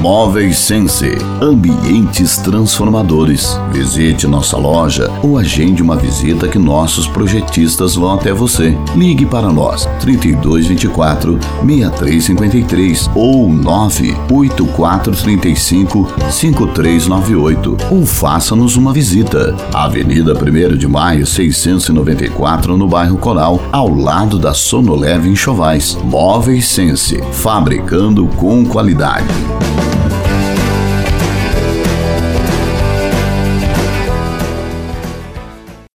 Móveis Sense, ambientes transformadores. Visite nossa loja ou agende uma visita que nossos projetistas vão até você. Ligue para nós 3224 6353 ou 98435 5398 ou faça-nos uma visita. Avenida 1 de Maio 694 no bairro Coral, ao lado da Sonoleve Enxovais. Móveis Sense, fabricando com qualidade.